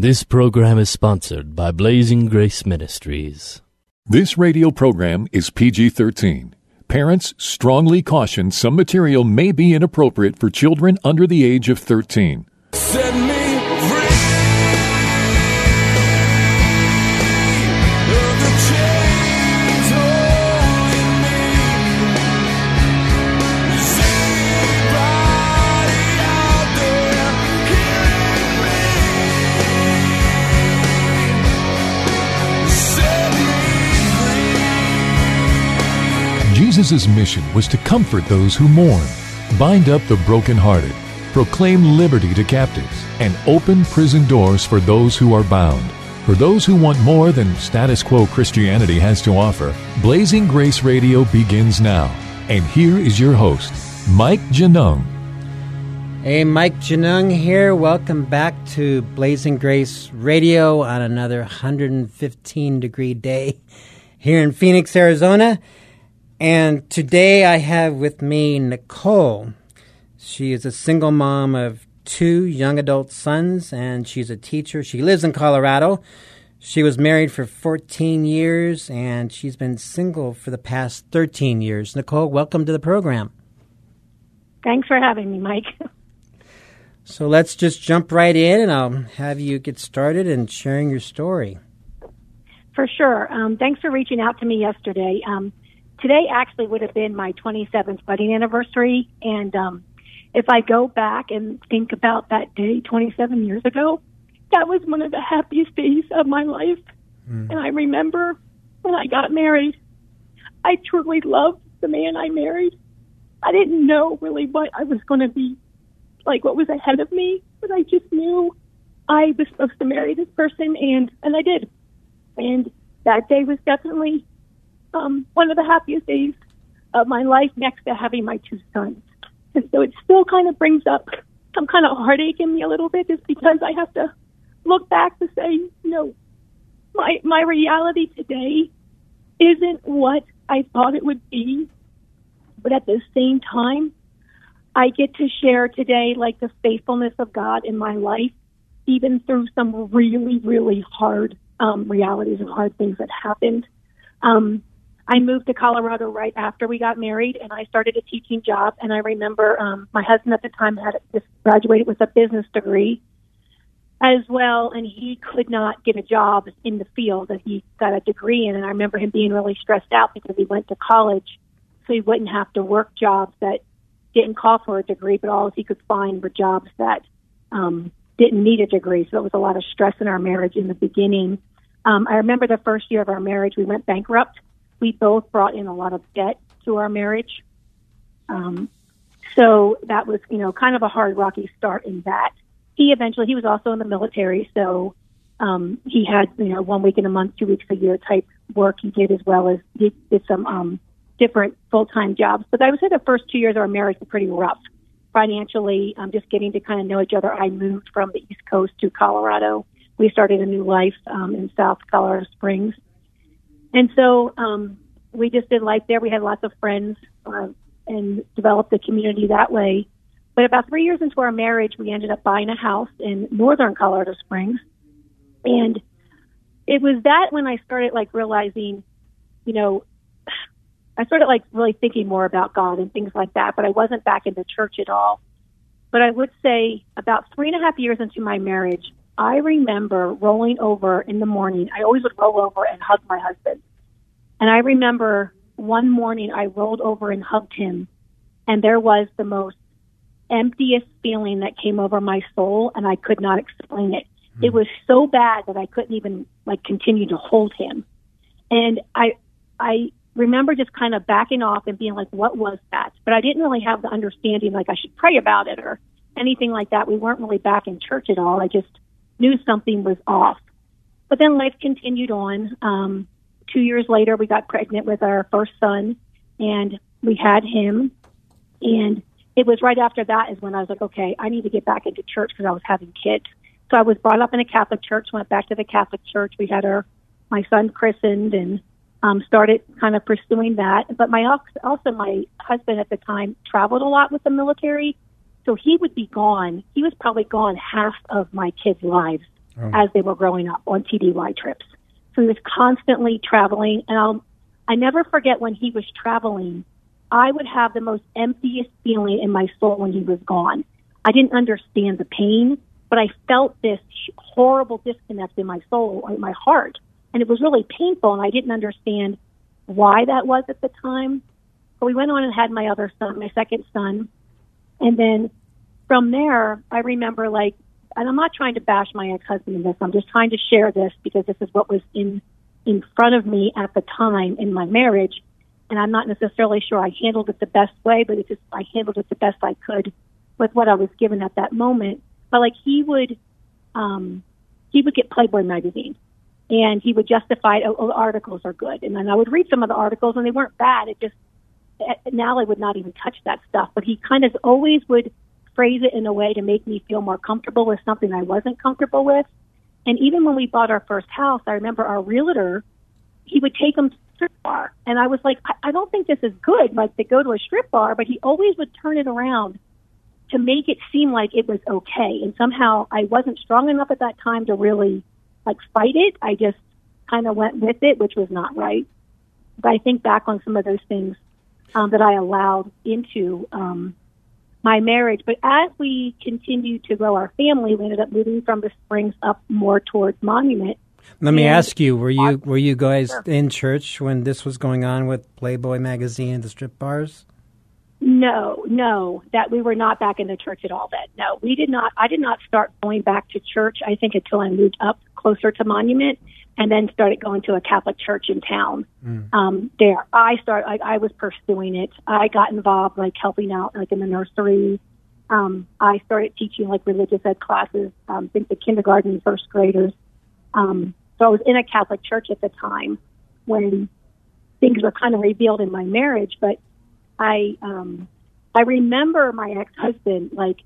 This program is sponsored by Blazing Grace Ministries. This radio program is PG 13. Parents strongly caution some material may be inappropriate for children under the age of 13. Jesus' mission was to comfort those who mourn, bind up the brokenhearted, proclaim liberty to captives, and open prison doors for those who are bound. For those who want more than status quo Christianity has to offer, Blazing Grace Radio begins now. And here is your host, Mike Genung. Hey, Mike Genung here. Welcome back to Blazing Grace Radio on another 115 degree day here in Phoenix, Arizona. And today I have with me Nicole. She is a single mom of two young adult sons, and she's a teacher. She lives in Colorado. She was married for 14 years, and she's been single for the past 13 years. Nicole, welcome to the program. Thanks for having me, Mike. So let's just jump right in, and I'll have you get started and sharing your story. For sure. Um, thanks for reaching out to me yesterday. Um, today actually would have been my 27th wedding anniversary, and um, if I go back and think about that day 27 years ago, that was one of the happiest days of my life. And I remember when I got married, I truly loved the man I married. I didn't know really what I was going to be, like what was ahead of me, but I just knew I was supposed to marry this person, and and I did. And that day was definitely um, one of the happiest days of my life, next to having my two sons. And so it still kind of brings up some kind of heartache in me a little bit, just because I have to look back to say, you know, my my reality today isn't what I thought it would be, but at the same time, I get to share today like the faithfulness of God in my life, even through some really really hard um, realities and hard things that happened. Um, I moved to Colorado right after we got married, and I started a teaching job. And I remember um, my husband at the time had just graduated with a business degree as well, and he could not get a job in the field that he got a degree in. And I remember him being really stressed out because he went to college, so he wouldn't have to work jobs that didn't call for a degree, but all he could find were jobs that um, didn't need a degree. So it was a lot of stress in our marriage in the beginning. Um, I remember the first year of our marriage, we went bankrupt. We both brought in a lot of debt to our marriage. Um, so that was, you know, kind of a hard, rocky start in that. He eventually, he was also in the military, so um, he had, you know, one week in a month, two weeks a year type work he did, as well as he did some um, different full time jobs. But I would say the first two years of our marriage were pretty rough financially. Um, just getting to kind of know each other. I moved from the East Coast to Colorado. We started a new life um, in South Colorado Springs, and so um, we just did life there. We had lots of friends uh, and developed a community that way. But about three years into our marriage, we ended up buying a house in northern Colorado Springs. And it was that when I started like realizing, you know, I started like really thinking more about God and things like that, but I wasn't back in the church at all. But I would say about three and a half years into my marriage, I remember rolling over in the morning. I always would roll over and hug my husband. And I remember one morning I rolled over and hugged him, and there was the most emptiest feeling that came over my soul, and I could not explain it. Hmm. It was so bad that I couldn't even like continue to hold him. And I, I remember just kind of backing off and being like, "What was that?" But I didn't really have the understanding like I should pray about it or anything like that. We weren't really back in church at all. I just knew something was off. But then life continued on. Um, two years later, we got pregnant with our first son, and we had him. And it was right after that is when I was like, okay, I need to get back into church because I was having kids. So I was brought up in a Catholic church, went back to the Catholic church. We had our my son christened and um, started kind of pursuing that. But my also my husband at the time traveled a lot with the military, so he would be gone. He was probably gone half of my kids' lives oh. as they were growing up on TDY trips. So he was constantly traveling, and I'll I never forget when he was traveling. I would have the most emptiest feeling in my soul when he was gone. I didn't understand the pain, but I felt this horrible disconnect in my soul, in my heart, and it was really painful. And I didn't understand why that was at the time. But we went on and had my other son, my second son, and then from there, I remember like, and I'm not trying to bash my ex-husband in this. I'm just trying to share this because this is what was in in front of me at the time in my marriage, and I'm not necessarily sure I handled it the best way, but it just I handled it the best I could with what I was given at that moment. But like he would, um, he would get Playboy magazine, and he would justify, oh, oh, articles are good, and then I would read some of the articles, and they weren't bad. It just now I would not even touch that stuff, but he kind of always would phrase it in a way to make me feel more comfortable with something I wasn't comfortable with. And even when we bought our first house, I remember our realtor, he would take them to strip bar. And I was like, I, I don't think this is good, like to go to a strip bar, but he always would turn it around to make it seem like it was okay. And somehow I wasn't strong enough at that time to really like fight it. I just kind of went with it, which was not right. But I think back on some of those things um, that I allowed into um, my marriage. But as we continued to grow our family, we ended up moving from the Springs up more towards Monument. Let me And- ask you: Were you were you guys in church when this was going on with Playboy magazine and the strip bars? No, no, that we were not back in the church at all. Then, no, we did not. I did not start going back to church. I think until I moved up closer to Monument, and then started going to a Catholic church in town. Um, there, I started. I, I was pursuing it. I got involved, like helping out, like in the nursery. Um, I started teaching like religious ed classes. Um, think the kindergarten and first graders. Um, so I was in a Catholic church at the time when things were kind of revealed in my marriage, but I um I remember my ex husband like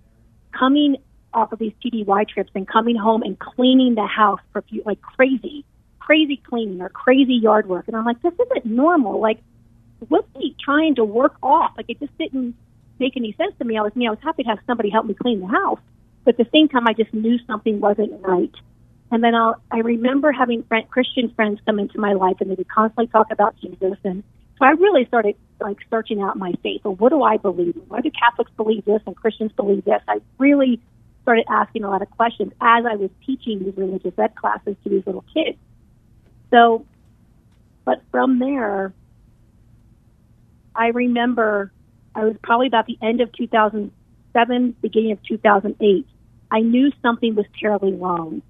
coming off of these TDY trips and coming home and cleaning the house for few, like crazy, crazy cleaning or crazy yard work, and I'm like, this isn't normal. Like, what's he trying to work off? Like, it just didn't make any sense to me. I was me, I was happy to have somebody help me clean the house, but at the same time, I just knew something wasn't right. And then I'll, I remember having friend, Christian friends come into my life, and they would constantly talk about Jesus. And so I really started like searching out my faith. Well, what do I believe? Why do Catholics believe this and Christians believe this? I really started asking a lot of questions as I was teaching these religious ed classes to these little kids. So, but from there, I remember I was probably about the end of 2007, beginning of 2008. I knew something was terribly wrong.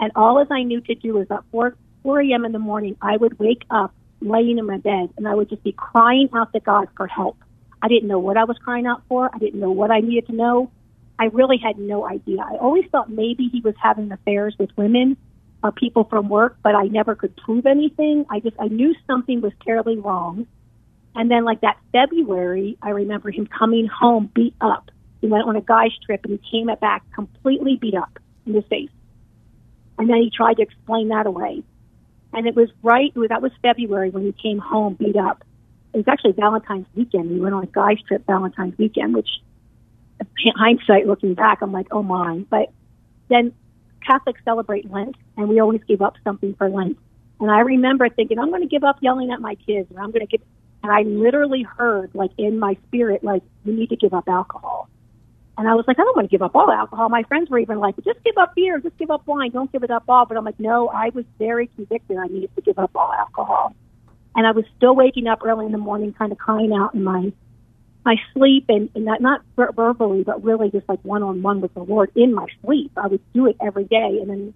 And all as I knew to do was at 4, 4 a.m. in the morning, I would wake up laying in my bed and I would just be crying out to God for help. I didn't know what I was crying out for. I didn't know what I needed to know. I really had no idea. I always thought maybe he was having affairs with women or people from work, but I never could prove anything. I just, I knew something was terribly wrong. And then like that February, I remember him coming home beat up. He went on a guy's trip and he came back completely beat up in his face. And then he tried to explain that away. And it was right, that was February when he came home beat up. It was actually Valentine's weekend. We went on a guy's trip Valentine's weekend, which hindsight looking back, I'm like, oh my. But then Catholics celebrate Lent and we always give up something for Lent. And I remember thinking, I'm going to give up yelling at my kids and I'm going to give, and I literally heard like in my spirit, like, you need to give up alcohol. And I was like, I don't want to give up all alcohol. My friends were even like, just give up beer, just give up wine, don't give it up all. But I'm like, no, I was very convicted I needed to give up all alcohol. And I was still waking up early in the morning, kind of crying out in my my sleep, and, and not not ver- verbally, but really just like one on one with the Lord in my sleep. I would do it every day, and then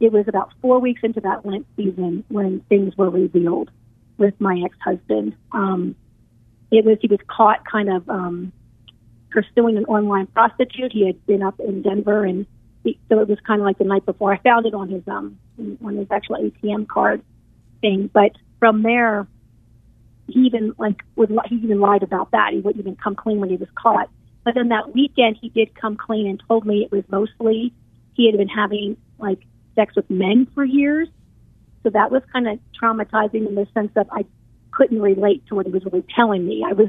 it was about four weeks into that Lent season when things were revealed with my ex husband. Um, it was he was caught kind of um, pursuing an online prostitute. He had been up in Denver, and he, so it was kind of like the night before. I found it on his um on his actual ATM card thing. But from there, he even like would he even lied about that. He wouldn't even come clean when he was caught. But then that weekend, he did come clean and told me it was mostly he had been having like sex with men for years. So that was kind of traumatizing in the sense that I couldn't relate to what he was really telling me. I was,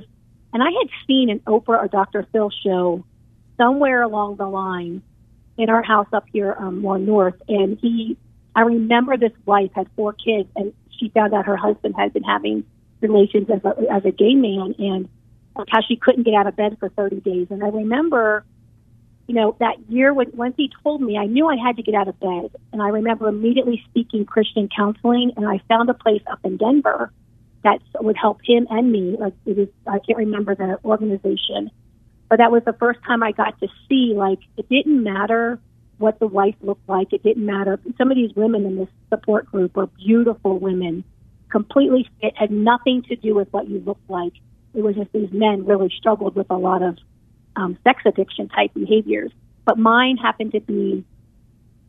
and I had seen an Oprah or Dr. Phil show somewhere along the line in our house up here um, more north, and he. I remember this wife had four kids, and she found out her husband had been having relations as a, as a gay man, and like how she couldn't get out of bed for 30 days. And I remember, you know, that year when once he told me, I knew I had to get out of bed, and I remember immediately seeking Christian counseling, and I found a place up in Denver that would help him and me. Like it was, I can't remember the organization, but that was the first time I got to see like it didn't matter what the wife looked like. It didn't matter. Some of these women in this support group were beautiful women, completely fit, had nothing to do with what you looked like. It was just these men really struggled with a lot of um, sex addiction type behaviors. But mine happened to be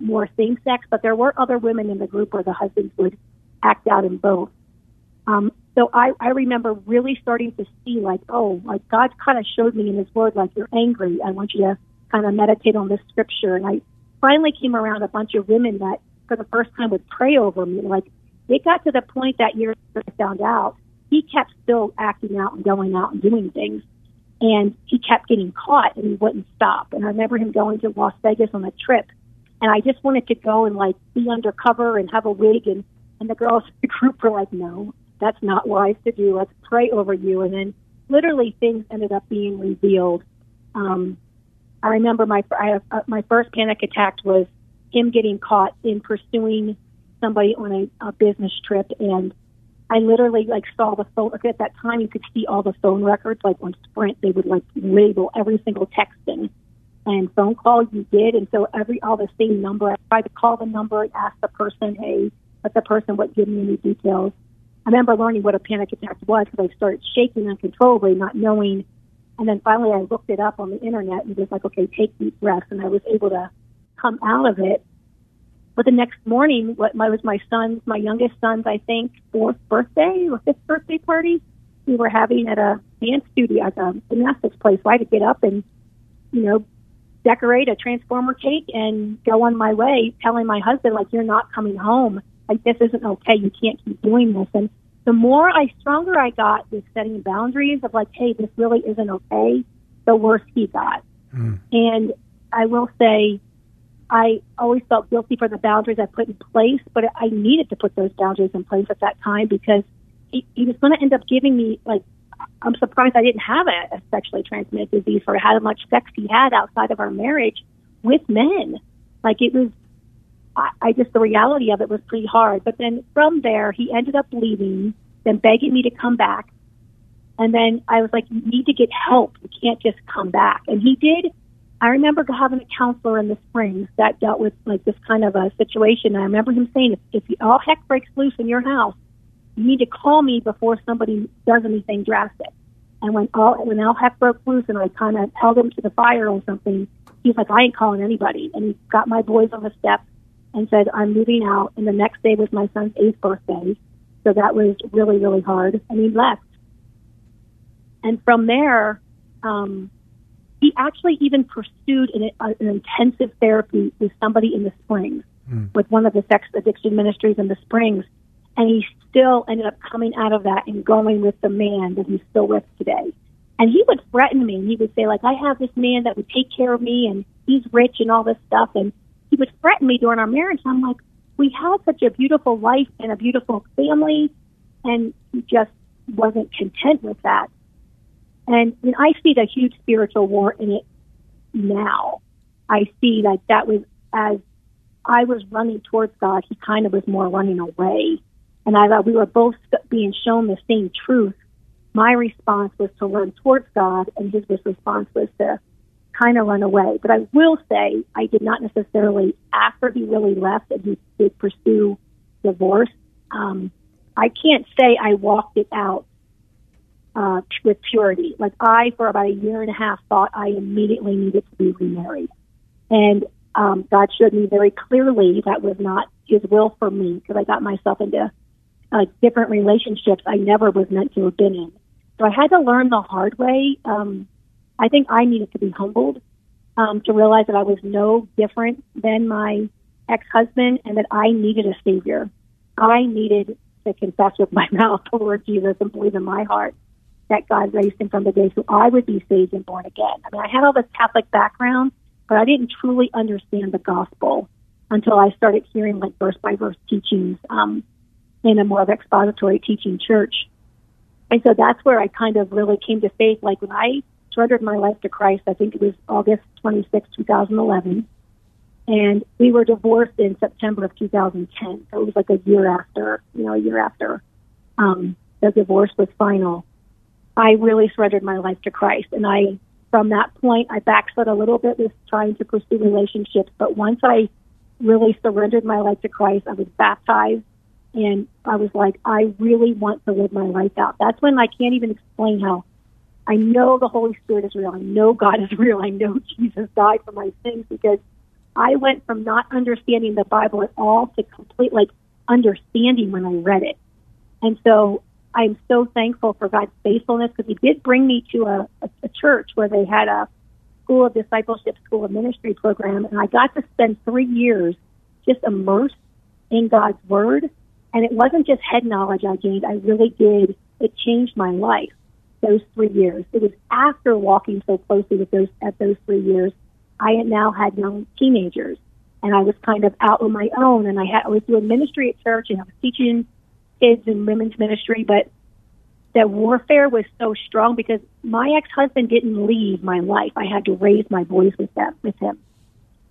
more same sex, but there were other women in the group where the husbands would act out in both. Um, so I, I remember really starting to see like, oh, like God kind of showed me in His Word, like you're angry. I want you to kind of meditate on this scripture. And I finally came around a bunch of women that, for the first time, would pray over me. Like it got to the point that year I found out he kept still acting out and going out and doing things, and he kept getting caught and he wouldn't stop. And I remember him going to Las Vegas on a trip, and I just wanted to go and like be undercover and have a wig and and the girls in the group were like, no, that's not wise to do. Let's pray over you. And then literally things ended up being revealed. Um, I remember my I, uh, my first panic attack was him getting caught in pursuing somebody on a, a business trip, and I literally like saw the phone. At that time, you could see all the phone records. Like on Sprint, they would like label every single texting and phone call you did, and so every all the same number. I tried to call the number and ask the person, "Hey," but the person wouldn't give me any details. I remember learning what a panic attack was because I started shaking uncontrollably, not knowing. And then finally, I looked it up on the internet and was like, okay, take deep breaths, and I was able to come out of it. But the next morning, what my was my son's, my youngest son's, I think, fourth birthday or fifth birthday party. We were having at a dance studio, at a gymnastics place. So I had to get up and, you know, decorate a transformer cake and go on my way, telling my husband like, "You're not coming home." like this isn't okay. You can't keep doing this. And the more I stronger I got with setting boundaries of like, hey, this really isn't okay, the worse he got. Mm. And I will say, I always felt guilty for the boundaries I put in place, but I needed to put those boundaries in place at that time because he, he was going to end up giving me like. I'm surprised I didn't have a, a sexually transmitted disease or how much sex he had outside of our marriage with men. Like it was I, I just the reality of it was pretty hard. But then from there, he ended up leaving, then begging me to come back. And then I was like, you need to get help. You can't just come back. And he did. I remember having a counselor in the spring that dealt with like this kind of a situation. I remember him saying, if, if all heck breaks loose in your house, you need to call me before somebody does anything drastic. And when all when all heck broke loose, and I kind of held him to the fire or something, he's like, I ain't calling anybody. And he got my boys on the steps and said, I'm moving out. And the next day was my son's eighth birthday. So that was really, really hard. And he left. And from there, um, he actually even pursued an, an intensive therapy with somebody in the Springs, Mm. with one of the sex addiction ministries in the Springs. And he still ended up coming out of that and going with the man that he's still with today. And he would threaten me and he would say, like, I have this man that would take care of me and he's rich and all this stuff. And he would threaten me during our marriage. And I'm like, we had such a beautiful life and a beautiful family, and he just wasn't content with that. And I, mean, I see the huge spiritual war in it now. I see like that was as I was running towards God, he kind of was more running away. And I thought we were both being shown the same truth. My response was to run towards God, and his response was to kind of run away. But I will say I did not necessarily, after he really left and he did pursue divorce, um, I can't say I walked it out uh, with purity. Like I, for about a year and a half, thought I immediately needed to be remarried. And um, God showed me very clearly that was not his will for me because I got myself into uh, different relationships I never was meant to have been in. So I had to learn the hard way. Um, I think I needed to be humbled um, to realize that I was no different than my ex husband and that I needed a savior. I needed to confess with my mouth the Lord Jesus and believe in my heart that God raised him from the dead so I would be saved and born again. I mean, I had all this Catholic background, but I didn't truly understand the gospel until I started hearing like verse by verse teachings um, in a more of expository teaching church. And so that's where I kind of really came to faith. Like when I surrendered my life to Christ, I think it was August 26, 2011. And we were divorced in September of 2010. So it was like a year after, you know, a year after um, the divorce was final. I really surrendered my life to Christ. And I, from that point, I backslid a little bit with trying to pursue relationships. But once I really surrendered my life to Christ, I was baptized and I was like, I really want to live my life out. That's when I can't even explain how I know the Holy Spirit is real. I know God is real. I know Jesus died for my sins because I went from not understanding the Bible at all to complete like understanding when I read it. And so I'm so thankful for God's faithfulness because He did bring me to a, a, a church where they had a school of discipleship, school of ministry program, and I got to spend three years just immersed in God's Word. And it wasn't just head knowledge I gained; I really did. It changed my life. Those three years. It was after walking so closely with those at those three years, I had now had young teenagers, and I was kind of out on my own. And I had I was doing ministry at church, and I was teaching kids and women's ministry, but the warfare was so strong because my ex-husband didn't leave my life. I had to raise my boys with them, with him.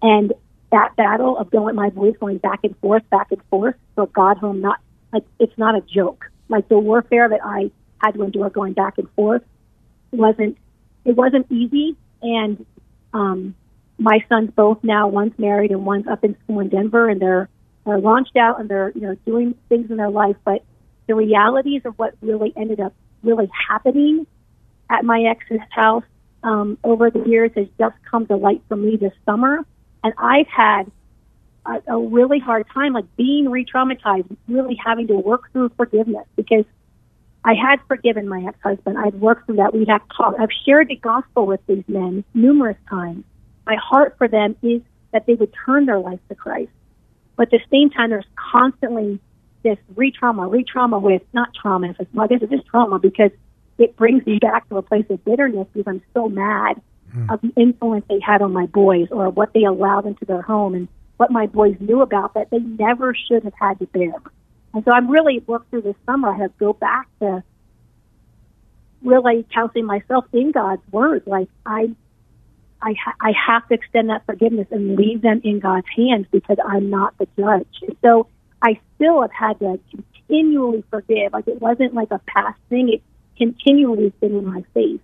And that battle of going, my boys going back and forth, back and forth, but God home, not like, it's not a joke. Like the warfare that I had to endure going back and forth wasn't, it wasn't easy. And, um, my sons both now, one's married and one's up in school in Denver and they're, are launched out and they're, you know, doing things in their life, but the realities of what really ended up really happening at my ex's house um, over the years has just come to light for me this summer. And I've had a, a really hard time, like being re-traumatized, really having to work through forgiveness because I had forgiven my ex-husband. I'd worked through that. We'd have talked. I've shared the gospel with these men numerous times. My heart for them is that they would turn their life to Christ. But at the same time, there's constantly this re-trauma, re-trauma with not trauma. It's, well, I guess it is trauma because it brings me back to a place of bitterness because I'm so mad hmm. of the influence they had on my boys or what they allowed into their home and what my boys knew about that they never should have had to bear. And so I'm really worked through this summer. I have go back to really counseling myself in God's word. Like I, I, ha- I have to extend that forgiveness and leave them in God's hands because I'm not the judge. So I still have had to continually forgive. Like it wasn't like a past thing. It continually has been in my face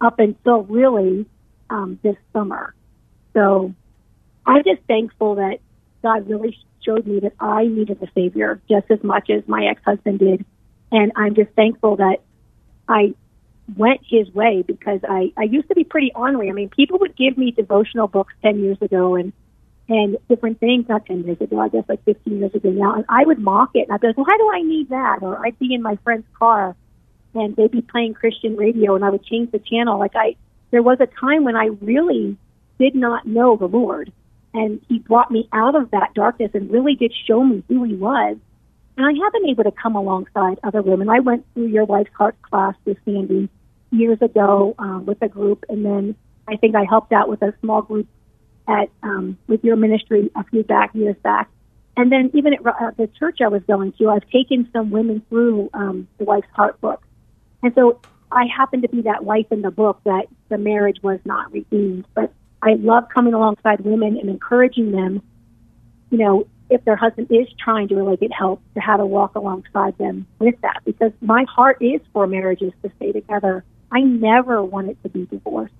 up until really um, this summer. So I'm just thankful that God really showed me that I needed a savior just as much as my ex-husband did. And I'm just thankful that I went his way because I, I used to be pretty ornery. I mean, people would give me devotional books 10 years ago and and different things, not 10 years ago, I guess like 15 years ago now, and I would mock it. And I'd be like, why do I need that? Or I'd be in my friend's car and they'd be playing Christian radio and I would change the channel. Like I, there was a time when I really did not know the Lord and he brought me out of that darkness and really did show me who he was. And I have been able to come alongside other women. I went through your wife's heart class with Sandy years ago um, with a group, and then I think I helped out with a small group at um, with your ministry a few back years back. And then even at uh, the church I was going to, I've taken some women through um, the wife's heart book, and so I happen to be that wife in the book that the marriage was not redeemed. But I love coming alongside women and encouraging them. You know, if their husband is trying to really get help, to how to walk alongside them with that, because my heart is for marriages to stay together. I never wanted to be divorced.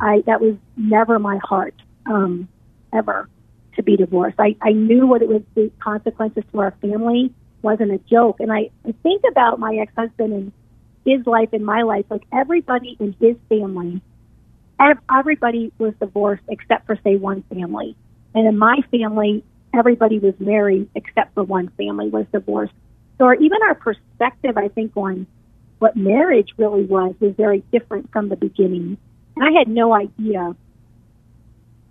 I that was never my heart um, ever to be divorced. I, I knew what it was the consequences to our family wasn't a joke. And I, I think about my ex husband and his life and my life, like everybody in his family, ev- everybody was divorced except for say one family. And in my family, everybody was married except for one family was divorced. So our, even our perspective, I think, on what marriage really was was very different from the beginning. And I had no idea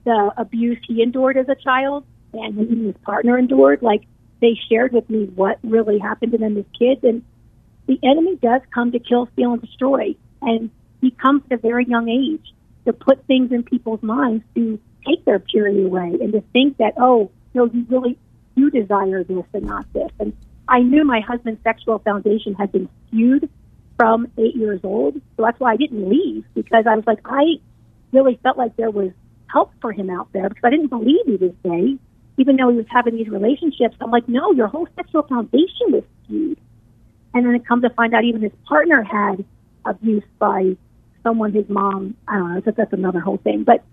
the abuse he endured as a child and his partner endured. Like they shared with me what really happened to them as kids. And the enemy does come to kill, steal, and destroy. And he comes at a very young age to put things in people's minds to take their purity away and to think that, oh, no, you really you desire this and not this. And I knew my husband's sexual foundation had been skewed from eight years old. So that's why I didn't leave because I was like, I really felt like there was help for him out there because I didn't believe he was gay, even though he was having these relationships. I'm like, no, your whole sexual foundation was skewed. And then it comes to find out even his partner had abuse by someone, his mom. I don't know, that's, that's another whole thing. But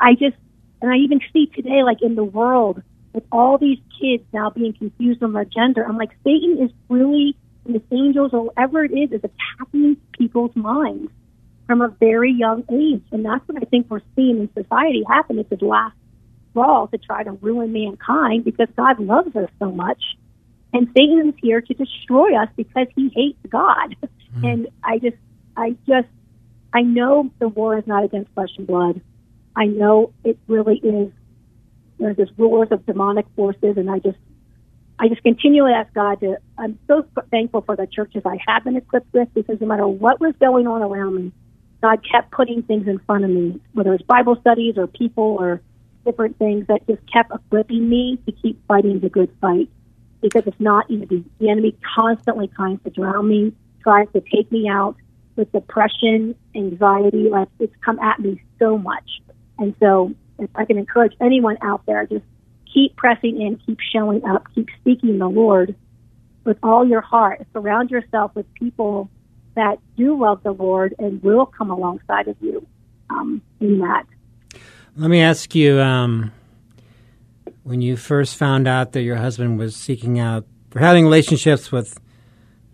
I just, and I even see today, like in the world, with all these kids now being confused on their gender, I'm like, Satan is really, and his angels or whatever it is, is attacking people's minds from a very young age. And that's what I think we're seeing in society happen. It's his last straw to try to ruin mankind because God loves us so much. And Satan is here to destroy us because he hates God. Hmm. And I just, I just, I know the war is not against flesh and blood. I know it really is. There's this rulers of demonic forces, and I just, I just continually ask God to. I'm so thankful for the churches I have been equipped with because no matter what was going on around me, God kept putting things in front of me, whether it's Bible studies or people or different things that just kept equipping me to keep fighting the good fight. Because it's not easy. The enemy constantly tries to drown me, tries to take me out with depression, anxiety. Like it's come at me so much. And so, if I can encourage anyone out there, just keep pressing in, keep showing up, keep seeking the Lord with all your heart. Surround yourself with people that do love the Lord and will come alongside of you um, in that. Let me ask you um, when you first found out that your husband was seeking out or having relationships with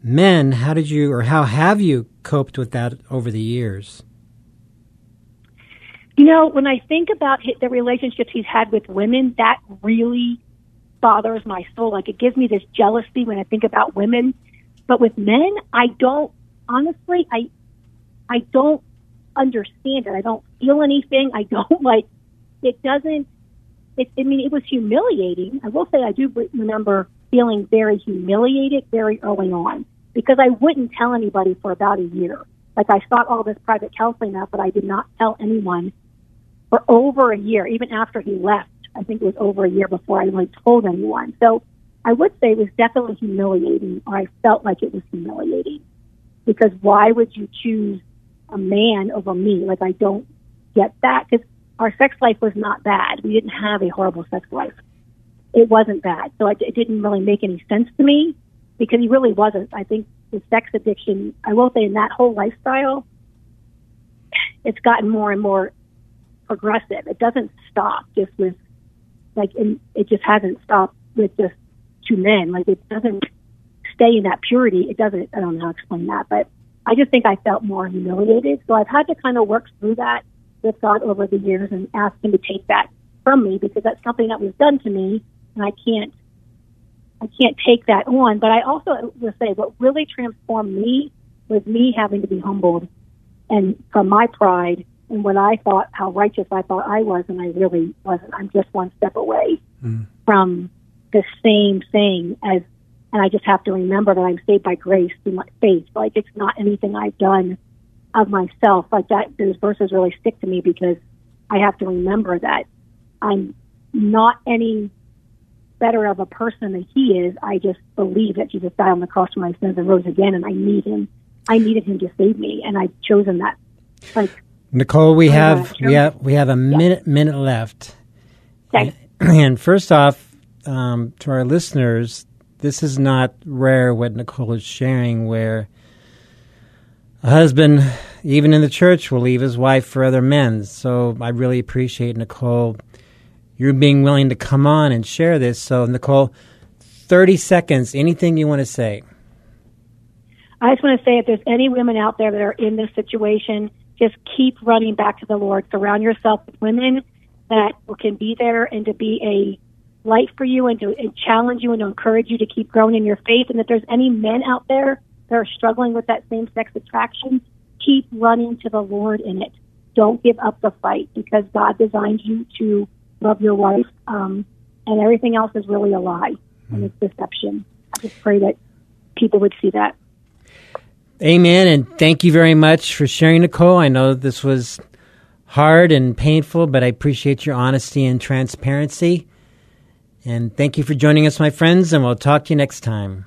men, how did you or how have you coped with that over the years? You know, when I think about the relationships he's had with women, that really bothers my soul. Like it gives me this jealousy when I think about women. But with men, I don't honestly I I don't understand it. I don't feel anything. I don't like it doesn't it I mean it was humiliating. I will say I do re- remember feeling very humiliated very early on because I wouldn't tell anybody for about a year. Like I sought all this private counseling out, but I did not tell anyone for over a year, even after he left. I think it was over a year before I really told anyone. So I would say it was definitely humiliating, or I felt like it was humiliating. Because why would you choose a man over me? Like I don't get that because our sex life was not bad. We didn't have a horrible sex life. It wasn't bad, so it, it didn't really make any sense to me because he really wasn't. I think the sex addiction. I will say in that whole lifestyle, it's gotten more and more progressive. It doesn't stop just with like, in, it just hasn't stopped with just two men. Like it doesn't stay in that purity. It doesn't. I don't know how to explain that, but I just think I felt more humiliated. So I've had to kind of work through that with God over the years and ask Him to take that from me because that's something that was done to me, and I can't. I can't take that on. But I also will say what really transformed me was me having to be humbled and from my pride and what I thought how righteous I thought I was, and I really wasn't. I'm just one step away hmm. from the same thing as, and I just have to remember that I'm saved by grace through my faith. Like it's not anything I've done of myself. Like that, those verses really stick to me because I have to remember that I'm not any better of a person than he is. I just believe that Jesus died on the cross for my sins and rose again, and I need him. I needed him to save me, and I've chosen that. Like, Nicole, we have we have we have a minute minute left. And first off, um, to our listeners, this is not rare what Nicole is sharing, where a husband, even in the church, will leave his wife for other men. So I really appreciate Nicole, you being willing to come on and share this. So Nicole, thirty seconds. Anything you want to say? I just want to say if there's any women out there that are in this situation, just keep running back to the Lord. Surround yourself with women that can be there and to be a light for you and to and challenge you and to encourage you to keep growing in your faith. And if there's any men out there that are struggling with that same sex attraction, keep running to the Lord in it. Don't give up the fight because God designed you to love your wife, um, and everything else is really a lie and it's deception. I just pray that people would see that. Amen. And thank you very much for sharing, Nicole. I know this was hard and painful, but I appreciate your honesty and transparency. And thank you for joining us, my friends, and we'll talk to you next time.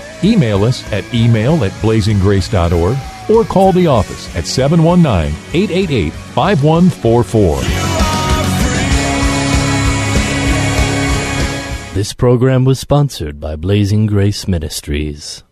Email us at email at blazinggrace.org or call the office at 719-888-5144. This program was sponsored by Blazing Grace Ministries.